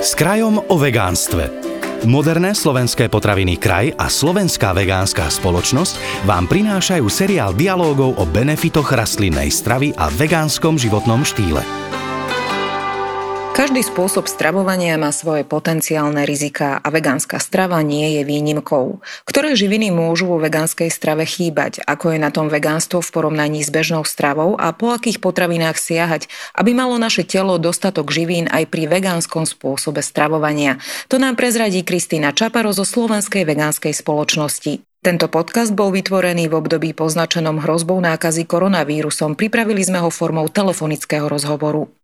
S krajom o vegánstve. Moderné slovenské potraviny Kraj a Slovenská vegánska spoločnosť vám prinášajú seriál dialógov o benefitoch rastlinnej stravy a vegánskom životnom štýle. Každý spôsob stravovania má svoje potenciálne rizika a vegánska strava nie je výnimkou. Ktoré živiny môžu vo vegánskej strave chýbať, ako je na tom vegánstvo v porovnaní s bežnou stravou a po akých potravinách siahať, aby malo naše telo dostatok živín aj pri vegánskom spôsobe stravovania. To nám prezradí Kristýna Čaparo zo Slovenskej vegánskej spoločnosti. Tento podcast bol vytvorený v období poznačenom hrozbou nákazy koronavírusom. Pripravili sme ho formou telefonického rozhovoru.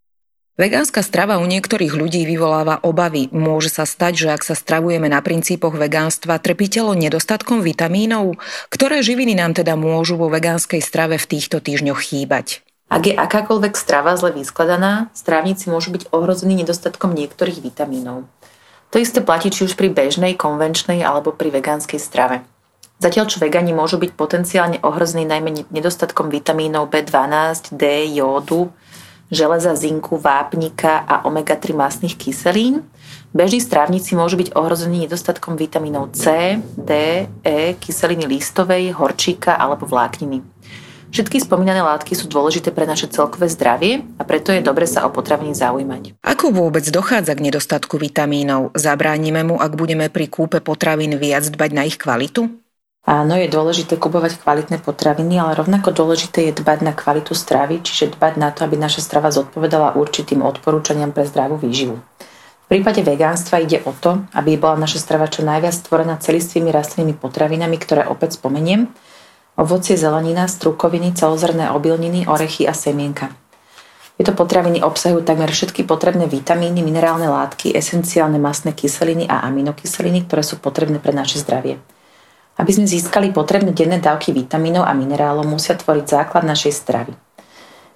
Vegánska strava u niektorých ľudí vyvoláva obavy. Môže sa stať, že ak sa stravujeme na princípoch vegánstva, trpí telo nedostatkom vitamínov? Ktoré živiny nám teda môžu vo vegánskej strave v týchto týždňoch chýbať? Ak je akákoľvek strava zle vyskladaná, strávnici môžu byť ohrození nedostatkom niektorých vitamínov. To isté platí či už pri bežnej, konvenčnej alebo pri vegánskej strave. Zatiaľ čo vegani môžu byť potenciálne ohrození najmä nedostatkom vitamínov B12, D, jódu, železa, zinku, vápnika a omega-3 masných kyselín. Bežní strávnici môžu byť ohrození nedostatkom vitamínov C, D, E, kyseliny listovej, horčíka alebo vlákniny. Všetky spomínané látky sú dôležité pre naše celkové zdravie a preto je dobre sa o potraviny zaujímať. Ako vôbec dochádza k nedostatku vitamínov? Zabránime mu, ak budeme pri kúpe potravín viac dbať na ich kvalitu? Áno, je dôležité kupovať kvalitné potraviny, ale rovnako dôležité je dbať na kvalitu stravy, čiže dbať na to, aby naša strava zodpovedala určitým odporúčaniam pre zdravú výživu. V prípade vegánstva ide o to, aby bola naša strava čo najviac stvorená celistvými rastlinnými potravinami, ktoré opäť spomeniem, ovocie, zelenina, strukoviny, celozrné obilniny, orechy a semienka. Tieto potraviny obsahujú takmer všetky potrebné vitamíny, minerálne látky, esenciálne masné kyseliny a aminokyseliny, ktoré sú potrebné pre naše zdravie. Aby sme získali potrebné denné dávky vitamínov a minerálov, musia tvoriť základ našej stravy.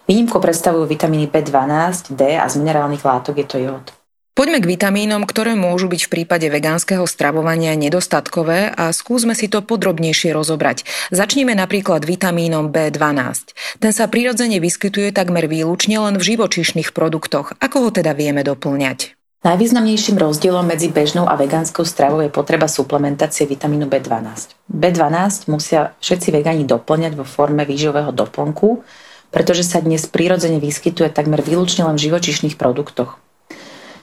Výnimku predstavujú vitamíny B12, D a z minerálnych látok je to jód. Poďme k vitamínom, ktoré môžu byť v prípade vegánskeho stravovania nedostatkové a skúsme si to podrobnejšie rozobrať. Začníme napríklad vitamínom B12. Ten sa prirodzene vyskytuje takmer výlučne len v živočíšnych produktoch. Ako ho teda vieme doplňať? Najvýznamnejším rozdielom medzi bežnou a vegánskou stravou je potreba suplementácie vitamínu B12. B12 musia všetci vegáni doplňať vo forme výživového doplnku, pretože sa dnes prirodzene vyskytuje takmer výlučne len v živočišných produktoch.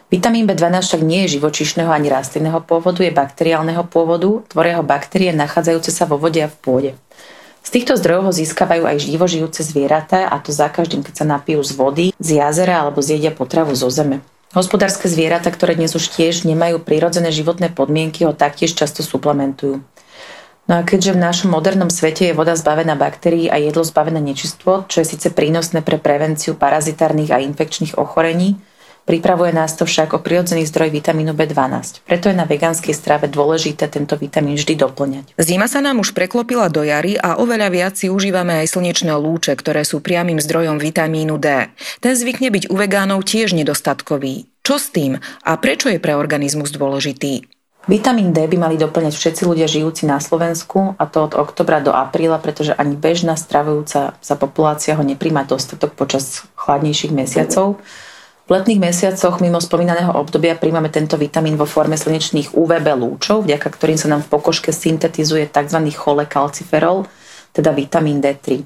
Vitamín B12 však nie je živočišného ani rastlinného pôvodu, je bakteriálneho pôvodu, tvoria ho baktérie nachádzajúce sa vo vode a v pôde. Z týchto zdrojov ho získavajú aj živožijúce zvieratá a to za každým, keď sa napijú z vody, z jazera alebo zjedia potravu zo zeme. Hospodárske zvieratá, ktoré dnes už tiež nemajú prirodzené životné podmienky, ho taktiež často suplementujú. No a keďže v našom modernom svete je voda zbavená baktérií a jedlo zbavené nečistôt, čo je síce prínosné pre prevenciu parazitárnych a infekčných ochorení, Pripravuje nás to však o prirodzený zdroj vitamínu B12. Preto je na vegánskej strave dôležité tento vitamín vždy doplňať. Zima sa nám už preklopila do jary a oveľa viac si užívame aj slnečné lúče, ktoré sú priamým zdrojom vitamínu D. Ten zvykne byť u vegánov tiež nedostatkový. Čo s tým a prečo je pre organizmus dôležitý? Vitamín D by mali doplňať všetci ľudia žijúci na Slovensku a to od oktobra do apríla, pretože ani bežná stravujúca sa populácia ho nepríjma dostatok počas chladnejších mesiacov. V letných mesiacoch mimo spomínaného obdobia príjmame tento vitamín vo forme slnečných UVB lúčov, vďaka ktorým sa nám v pokožke syntetizuje tzv. cholekalciferol, teda vitamín D3.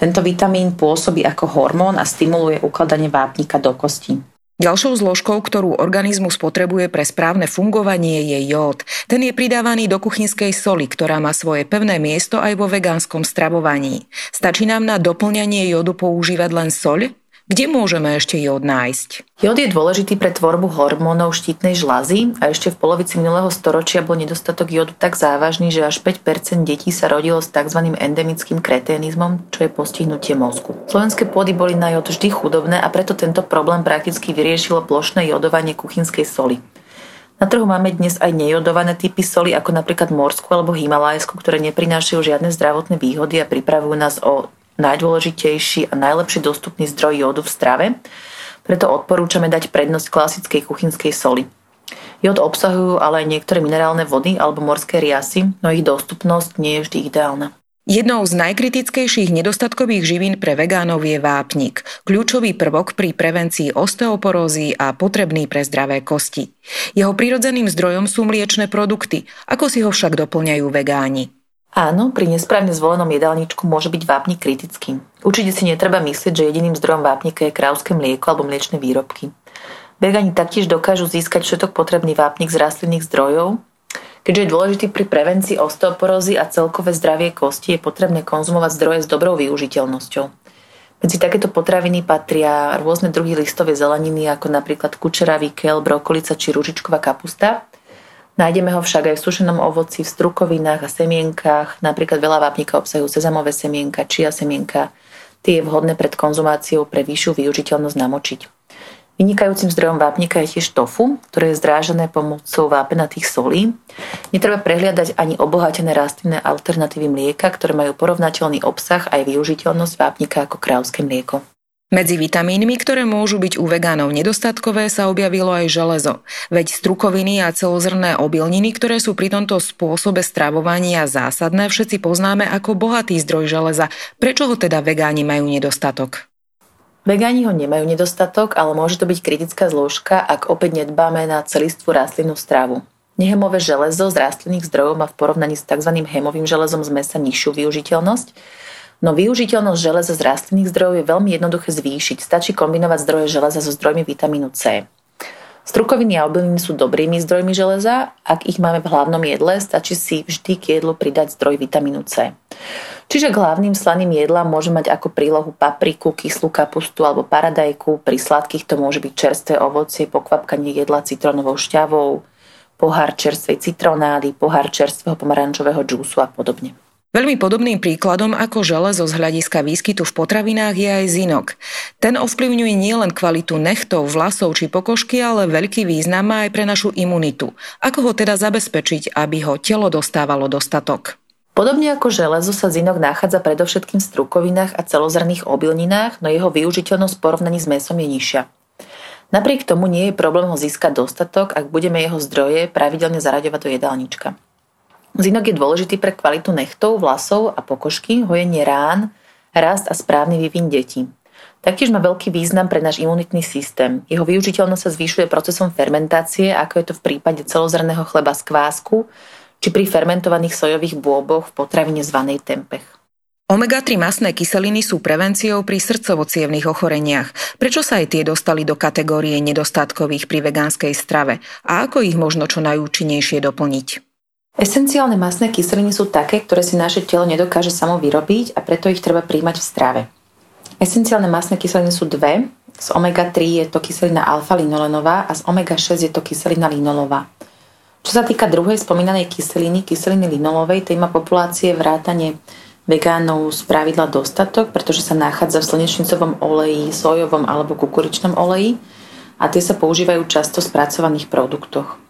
Tento vitamín pôsobí ako hormón a stimuluje ukladanie vápnika do kostí. Ďalšou zložkou, ktorú organizmus potrebuje pre správne fungovanie, je jód. Ten je pridávaný do kuchynskej soli, ktorá má svoje pevné miesto aj vo vegánskom stravovaní. Stačí nám na doplňanie jódu používať len soľ? Kde môžeme ešte jód nájsť? Jód je dôležitý pre tvorbu hormónov štítnej žlazy a ešte v polovici minulého storočia bol nedostatok jódu tak závažný, že až 5% detí sa rodilo s tzv. endemickým kreténizmom, čo je postihnutie mozgu. Slovenské pôdy boli na jód vždy chudobné a preto tento problém prakticky vyriešilo plošné jodovanie kuchynskej soli. Na trhu máme dnes aj nejodované typy soli, ako napríklad morskú alebo himalajskú, ktoré neprinášajú žiadne zdravotné výhody a pripravujú nás o najdôležitejší a najlepší dostupný zdroj jódu v strave, preto odporúčame dať prednosť klasickej kuchynskej soli. Jód obsahujú ale aj niektoré minerálne vody alebo morské riasy, no ich dostupnosť nie je vždy ideálna. Jednou z najkritickejších nedostatkových živín pre vegánov je vápnik, kľúčový prvok pri prevencii osteoporózy a potrebný pre zdravé kosti. Jeho prirodzeným zdrojom sú mliečne produkty, ako si ho však doplňajú vegáni. Áno, pri nesprávne zvolenom jedálničku môže byť vápnik kritický. Určite si netreba myslieť, že jediným zdrojom vápnika je krávské mlieko alebo mliečne výrobky. Vegáni taktiež dokážu získať všetok potrebný vápnik z rastlinných zdrojov, Keďže je dôležitý pri prevencii osteoporózy a celkové zdravie kosti, je potrebné konzumovať zdroje s dobrou využiteľnosťou. Medzi takéto potraviny patria rôzne druhy listovej zeleniny, ako napríklad kučeravý kel, brokolica či ružičková kapusta. Nájdeme ho však aj v sušenom ovoci, v strukovinách a semienkach, napríklad veľa vápnika obsahujú sezamové semienka, čia semienka. Tie je vhodné pred konzumáciou pre vyššiu využiteľnosť namočiť. Vynikajúcim zdrojom vápnika je tiež tofu, ktoré je zdrážené pomocou vápenatých solí. Netreba prehliadať ani obohatené rastlinné alternatívy mlieka, ktoré majú porovnateľný obsah aj využiteľnosť vápnika ako krávské mlieko. Medzi vitamínmi, ktoré môžu byť u vegánov nedostatkové, sa objavilo aj železo. Veď strukoviny a celozrné obilniny, ktoré sú pri tomto spôsobe stravovania zásadné, všetci poznáme ako bohatý zdroj železa. Prečo ho teda vegáni majú nedostatok? Vegáni ho nemajú nedostatok, ale môže to byť kritická zložka, ak opäť nedbáme na celistvú rastlinnú stravu. Nehemové železo z rastlinných zdrojov má v porovnaní s tzv. hemovým železom z mesa nižšiu využiteľnosť, no využiteľnosť železa z rastlinných zdrojov je veľmi jednoduché zvýšiť. Stačí kombinovať zdroje železa so zdrojmi vitamínu C. Strukoviny a obilniny sú dobrými zdrojmi železa, ak ich máme v hlavnom jedle, stačí si vždy k jedlu pridať zdroj vitamínu C. Čiže k hlavným slaným jedlám môže mať ako prílohu papriku, kyslú kapustu alebo paradajku. Pri sladkých to môže byť čerstvé ovocie, pokvapkanie jedla citronovou šťavou, pohár čerstvej citronády, pohár čerstvého pomarančového džúsu a podobne. Veľmi podobným príkladom ako železo z hľadiska výskytu v potravinách je aj zinok. Ten ovplyvňuje nielen kvalitu nechtov, vlasov či pokožky, ale veľký význam má aj pre našu imunitu. Ako ho teda zabezpečiť, aby ho telo dostávalo dostatok? Podobne ako železo sa zinok nachádza predovšetkým v strukovinách a celozrných obilninách, no jeho využiteľnosť v porovnaní s mesom je nižšia. Napriek tomu nie je problém ho získať dostatok, ak budeme jeho zdroje pravidelne zaraďovať do jedálnička. Zinok je dôležitý pre kvalitu nechtov, vlasov a pokožky, hojenie rán, rast a správny vývin detí. Taktiež má veľký význam pre náš imunitný systém. Jeho využiteľnosť sa zvyšuje procesom fermentácie, ako je to v prípade celozrného chleba z kvásku, či pri fermentovaných sojových bôboch v potravine zvanej tempeh. Omega-3 masné kyseliny sú prevenciou pri srdcovo-cievnych ochoreniach. Prečo sa aj tie dostali do kategórie nedostatkových pri vegánskej strave a ako ich možno čo najúčinnejšie doplniť? Esenciálne masné kyseliny sú také, ktoré si naše telo nedokáže samo vyrobiť a preto ich treba príjmať v strave. Esenciálne masné kyseliny sú dve. Z omega-3 je to kyselina alfa-linolenová a z omega-6 je to kyselina linolová. Čo sa týka druhej spomínanej kyseliny, kyseliny linolovej, tej má populácie vrátane vegánov z pravidla dostatok, pretože sa nachádza v slnečnicovom oleji, sojovom alebo kukuričnom oleji a tie sa používajú často v spracovaných produktoch.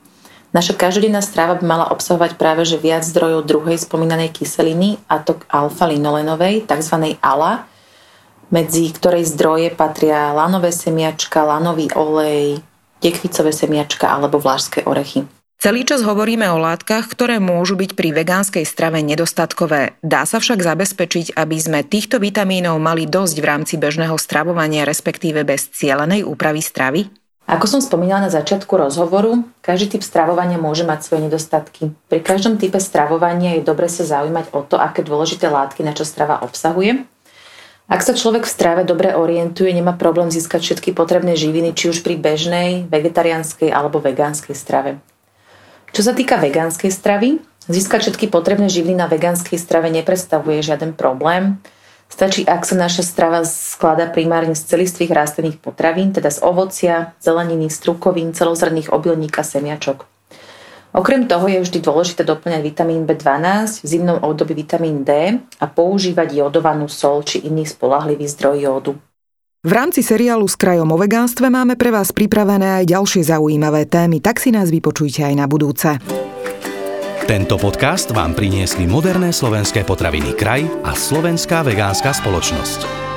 Naša každodenná strava by mala obsahovať práve že viac zdrojov druhej spomínanej kyseliny, a to alfa-linolenovej, tzv. ALA, medzi ktorej zdroje patria lanové semiačka, lanový olej, tekvicové semiačka alebo vlážské orechy. Celý čas hovoríme o látkach, ktoré môžu byť pri vegánskej strave nedostatkové. Dá sa však zabezpečiť, aby sme týchto vitamínov mali dosť v rámci bežného stravovania, respektíve bez cielenej úpravy stravy? Ako som spomínala na začiatku rozhovoru, každý typ stravovania môže mať svoje nedostatky. Pri každom type stravovania je dobre sa zaujímať o to, aké dôležité látky naša strava obsahuje. Ak sa človek v strave dobre orientuje, nemá problém získať všetky potrebné živiny, či už pri bežnej, vegetariánskej alebo vegánskej strave. Čo sa týka vegánskej stravy, získať všetky potrebné živiny na vegánskej strave nepredstavuje žiaden problém. Stačí, ak sa naša strava skladá primárne z celistvých rastlinných potravín, teda z ovocia, zeleniny, strukovín, celozrných obilník a semiačok. Okrem toho je vždy dôležité doplňať vitamín B12, v zimnom období vitamín D a používať jodovanú sol či iný spolahlivý zdroj jódu. V rámci seriálu s krajom o vegánstve máme pre vás pripravené aj ďalšie zaujímavé témy, tak si nás vypočujte aj na budúce. Tento podcast vám priniesli moderné slovenské potraviny Kraj a Slovenská vegánska spoločnosť.